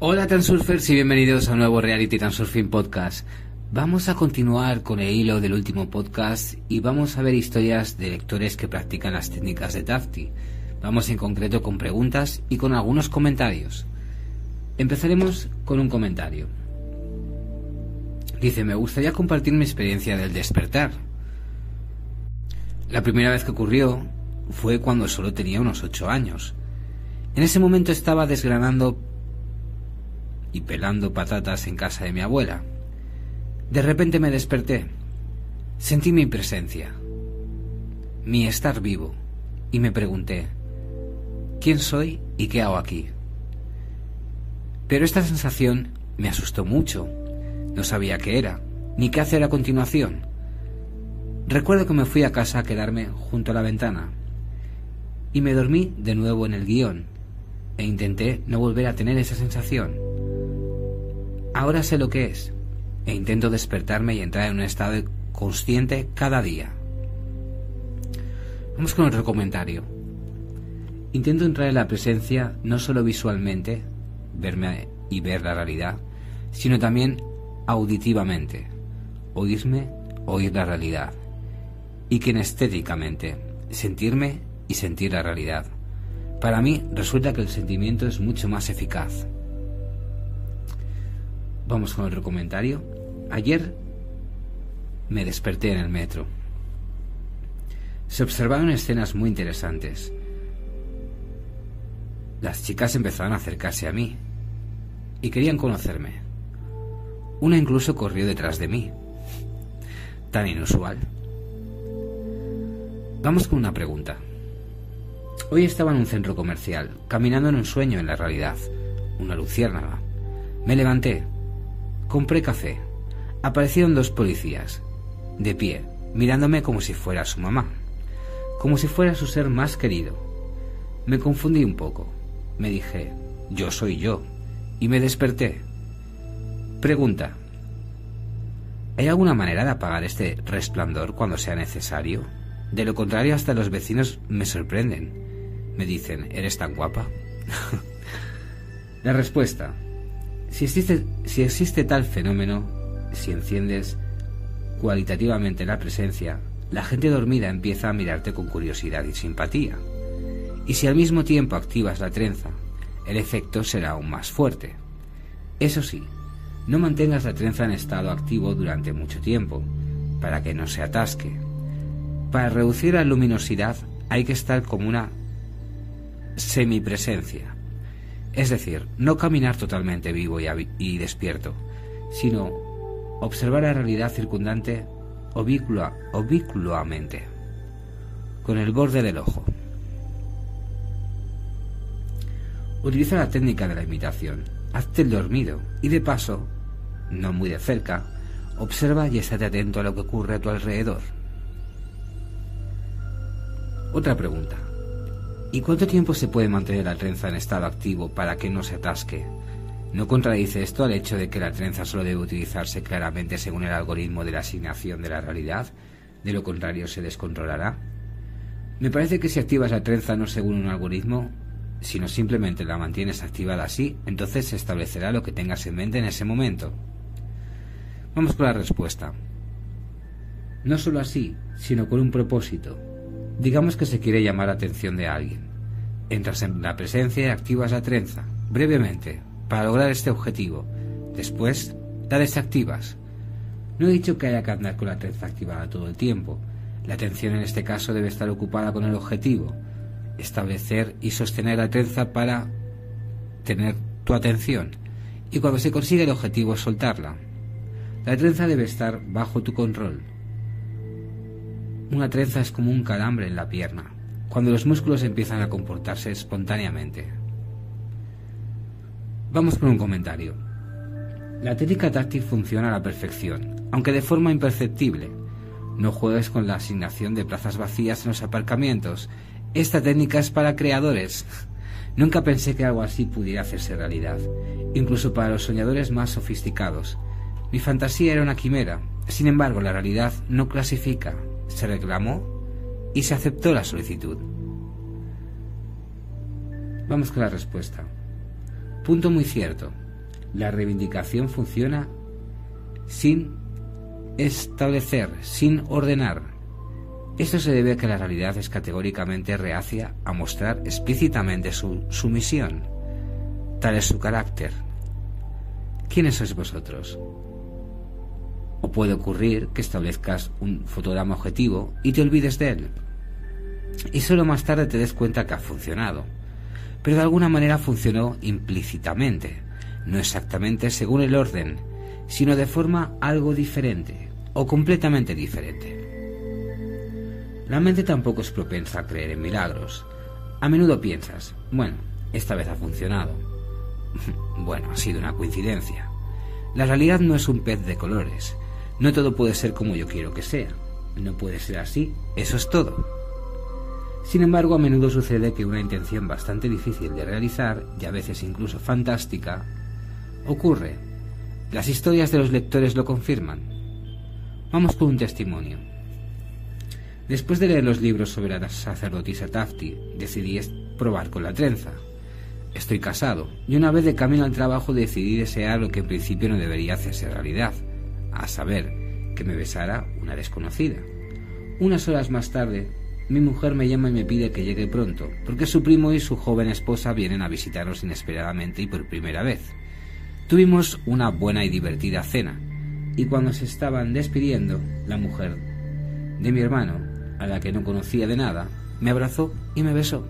Hola Transurfers y bienvenidos a un nuevo Reality Transurfing Podcast. Vamos a continuar con el hilo del último podcast y vamos a ver historias de lectores que practican las técnicas de Tafti. Vamos en concreto con preguntas y con algunos comentarios. Empezaremos con un comentario. Dice, me gustaría compartir mi experiencia del despertar. La primera vez que ocurrió fue cuando solo tenía unos ocho años. En ese momento estaba desgranando y pelando patatas en casa de mi abuela. De repente me desperté. Sentí mi presencia, mi estar vivo, y me pregunté, ¿quién soy y qué hago aquí? Pero esta sensación me asustó mucho. No sabía qué era, ni qué hacer a continuación. Recuerdo que me fui a casa a quedarme junto a la ventana y me dormí de nuevo en el guion e intenté no volver a tener esa sensación. Ahora sé lo que es e intento despertarme y entrar en un estado consciente cada día. Vamos con otro comentario. Intento entrar en la presencia no solo visualmente, verme y ver la realidad, sino también auditivamente, oírme, oír la realidad, y kinestéticamente, sentirme y sentir la realidad. Para mí resulta que el sentimiento es mucho más eficaz. Vamos con otro comentario. Ayer me desperté en el metro. Se observaron escenas muy interesantes. Las chicas empezaron a acercarse a mí y querían conocerme. Una incluso corrió detrás de mí. Tan inusual. Vamos con una pregunta. Hoy estaba en un centro comercial, caminando en un sueño en la realidad, una luciérnaga. Me levanté, compré café. Aparecieron dos policías, de pie, mirándome como si fuera su mamá, como si fuera su ser más querido. Me confundí un poco. Me dije, yo soy yo, y me desperté. Pregunta. ¿Hay alguna manera de apagar este resplandor cuando sea necesario? De lo contrario, hasta los vecinos me sorprenden. Me dicen, ¿eres tan guapa? la respuesta. Si existe, si existe tal fenómeno, si enciendes cualitativamente la presencia, la gente dormida empieza a mirarte con curiosidad y simpatía. Y si al mismo tiempo activas la trenza, el efecto será aún más fuerte. Eso sí, no mantengas la trenza en estado activo durante mucho tiempo, para que no se atasque. Para reducir la luminosidad hay que estar como una semipresencia. Es decir, no caminar totalmente vivo y, despierto, sino observar la realidad circundante oblicuamente, con el borde del ojo. Utiliza la técnica de la imitación. Hazte el dormido y de paso, no muy de cerca, observa y estate atento a lo que ocurre a tu alrededor. Otra pregunta. ¿Y cuánto tiempo se puede mantener la trenza en estado activo para que no se atasque? ¿No contradice esto al hecho de que la trenza solo debe utilizarse claramente según el algoritmo de la asignación de la realidad? De lo contrario se descontrolará. Me parece que si activas la trenza no según un algoritmo, sino simplemente la mantienes activada así, entonces se establecerá lo que tengas en mente en ese momento. Vamos con la respuesta. No solo así, sino con un propósito, Digamos que se quiere llamar la atención de alguien. Entras en la presencia y activas la trenza, brevemente, para lograr este objetivo. Después, la desactivas. No he dicho que haya que andar con la trenza activada todo el tiempo. La atención en este caso debe estar ocupada con el objetivo. Establecer y sostener la trenza para tener tu atención. Y cuando se consigue el objetivo, soltarla. La trenza debe estar bajo tu control, una trenza es como un calambre en la pierna, cuando los músculos empiezan a comportarse espontáneamente. Vamos con un comentario. La técnica táctil funciona a la perfección, aunque de forma imperceptible. No juegues con la asignación de plazas vacías en los aparcamientos. Esta técnica es para creadores. Nunca pensé que algo así pudiera hacerse realidad, incluso para los soñadores más sofisticados. Mi fantasía era una quimera. Sin embargo, la realidad no clasifica, se reclamó y se aceptó la solicitud. Vamos con la respuesta. Punto muy cierto. La reivindicación funciona sin establecer, sin ordenar. Esto se debe a que la realidad es categóricamente reacia a mostrar explícitamente su sumisión. Tal es su carácter. ¿Quiénes sois vosotros? O puede ocurrir que establezcas un fotograma objetivo y te olvides de él. Y solo más tarde te des cuenta que ha funcionado. Pero de alguna manera funcionó implícitamente, no exactamente según el orden, sino de forma algo diferente o completamente diferente. La mente tampoco es propensa a creer en milagros. A menudo piensas, bueno, esta vez ha funcionado. bueno, ha sido una coincidencia. La realidad no es un pez de colores. No todo puede ser como yo quiero que sea. No puede ser así. Eso es todo. Sin embargo, a menudo sucede que una intención bastante difícil de realizar, y a veces incluso fantástica, ocurre. Las historias de los lectores lo confirman. Vamos con un testimonio. Después de leer los libros sobre la sacerdotisa Tafti, decidí probar con la trenza. Estoy casado, y una vez de camino al trabajo decidí desear lo que en principio no debería hacerse realidad, a saber, que me besara una desconocida. Unas horas más tarde, mi mujer me llama y me pide que llegue pronto, porque su primo y su joven esposa vienen a visitarnos inesperadamente y por primera vez. Tuvimos una buena y divertida cena, y cuando se estaban despidiendo, la mujer de mi hermano, a la que no conocía de nada, me abrazó y me besó.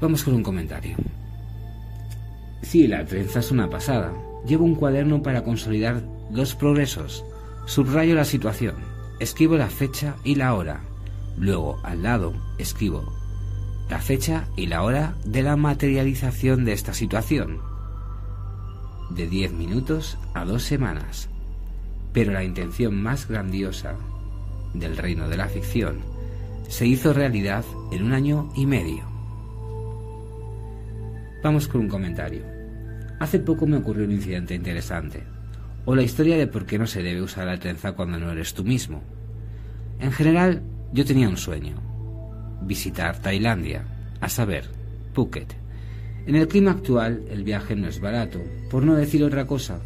Vamos con un comentario. Sí, la trenza es una pasada. Llevo un cuaderno para consolidar los progresos. Subrayo la situación. Escribo la fecha y la hora. Luego, al lado, escribo la fecha y la hora de la materialización de esta situación. De 10 minutos a dos semanas. Pero la intención más grandiosa del reino de la ficción se hizo realidad en un año y medio. Vamos con un comentario. Hace poco me ocurrió un incidente interesante, o la historia de por qué no se debe usar la trenza cuando no eres tú mismo. En general, yo tenía un sueño, visitar Tailandia, a saber, Phuket. En el clima actual, el viaje no es barato, por no decir otra cosa.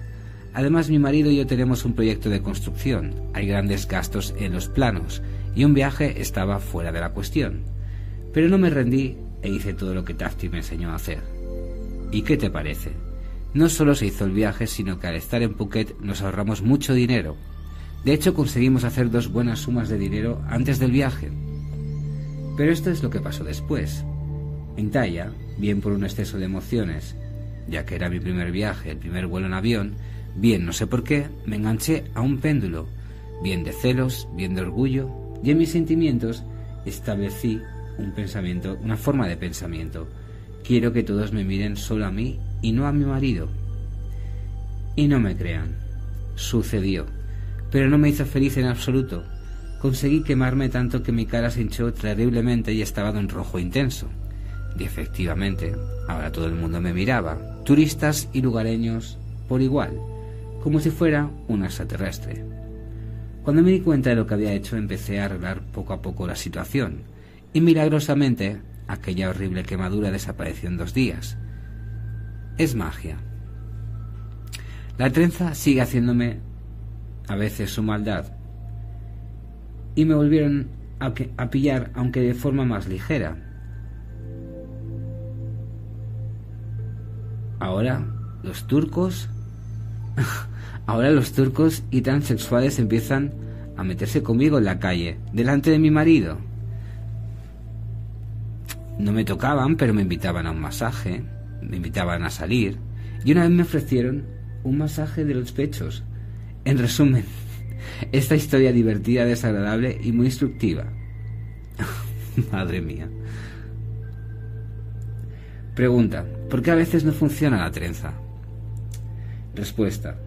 Además, mi marido y yo tenemos un proyecto de construcción, hay grandes gastos en los planos, y un viaje estaba fuera de la cuestión. Pero no me rendí e hice todo lo que Tafti me enseñó a hacer. ¿Y qué te parece? No solo se hizo el viaje, sino que al estar en Phuket nos ahorramos mucho dinero. De hecho, conseguimos hacer dos buenas sumas de dinero antes del viaje. Pero esto es lo que pasó después. En Taya, bien por un exceso de emociones, ya que era mi primer viaje, el primer vuelo en avión, bien no sé por qué, me enganché a un péndulo, bien de celos, bien de orgullo, y en mis sentimientos establecí un pensamiento, una forma de pensamiento. Quiero que todos me miren solo a mí y no a mi marido. Y no me crean. Sucedió. Pero no me hizo feliz en absoluto. Conseguí quemarme tanto que mi cara se hinchó terriblemente y estaba de un rojo intenso. Y efectivamente, ahora todo el mundo me miraba, turistas y lugareños por igual, como si fuera un extraterrestre. Cuando me di cuenta de lo que había hecho, empecé a arreglar poco a poco la situación, y milagrosamente aquella horrible quemadura desapareció en dos días. Es magia. La trenza sigue haciéndome a veces su maldad, y me volvieron a, pillar, aunque de forma más ligera. Ahora los turcos, ahora los turcos y transexuales empiezan a meterse conmigo en la calle, delante de mi marido. No me tocaban, pero me invitaban a un masaje, me invitaban a salir, y una vez me ofrecieron un masaje de los pechos. En resumen, esta historia divertida, desagradable y muy instructiva. Madre mía. Pregunta, ¿por qué a veces no funciona la trenza? Respuesta,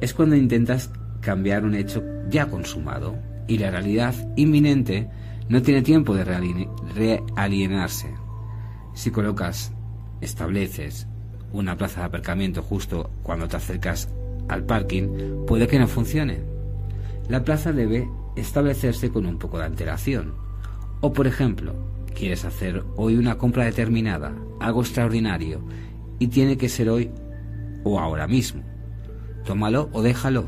es cuando intentas cambiar un hecho ya consumado y la realidad inminente no tiene tiempo de realienarse. Si colocas, estableces una plaza de aparcamiento justo cuando te acercas al parking, puede que no funcione. La plaza debe establecerse con un poco de antelación. O por ejemplo, quieres hacer hoy una compra determinada, algo extraordinario, y tiene que ser hoy o ahora mismo. Tómalo o déjalo.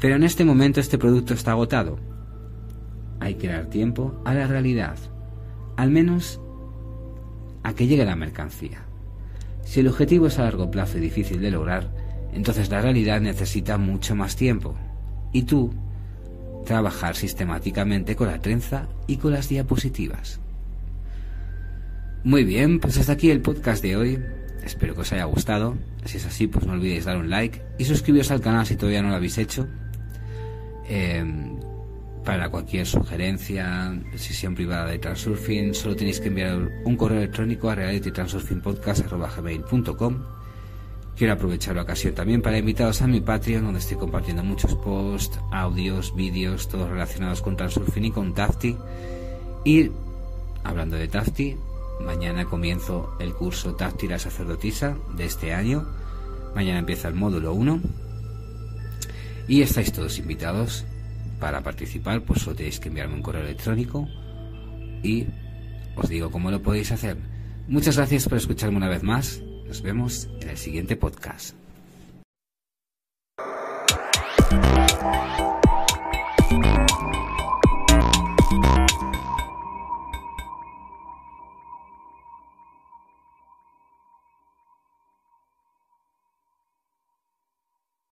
Pero en este momento este producto está agotado. Hay que dar tiempo a la realidad, al menos a que llegue la mercancía. Si el objetivo es a largo plazo y difícil de lograr, entonces la realidad necesita mucho más tiempo. Y tú, trabajar sistemáticamente con la trenza y con las diapositivas. Muy bien, pues hasta aquí el podcast de hoy. Espero que os haya gustado. Si es así, pues no olvidéis dar un like y suscribiros al canal si todavía no lo habéis hecho. Em, para cualquier sugerencia, sesión privada de Transurfing, solo tenéis que enviar un correo electrónico a realitytransurfingpodcast.com. Quiero aprovechar la ocasión también para invitaros a mi Patreon, donde estoy compartiendo muchos posts, audios, vídeos, todos relacionados con Transurfing y con Tafti. Y hablando de Tafti, mañana comienzo el curso Tafti la sacerdotisa de este año. Mañana empieza el módulo 1. Y estáis todos invitados para participar, pues solo tenéis que enviarme un correo electrónico y os digo cómo lo podéis hacer. Muchas gracias por escucharme una vez más. Nos vemos en el siguiente podcast.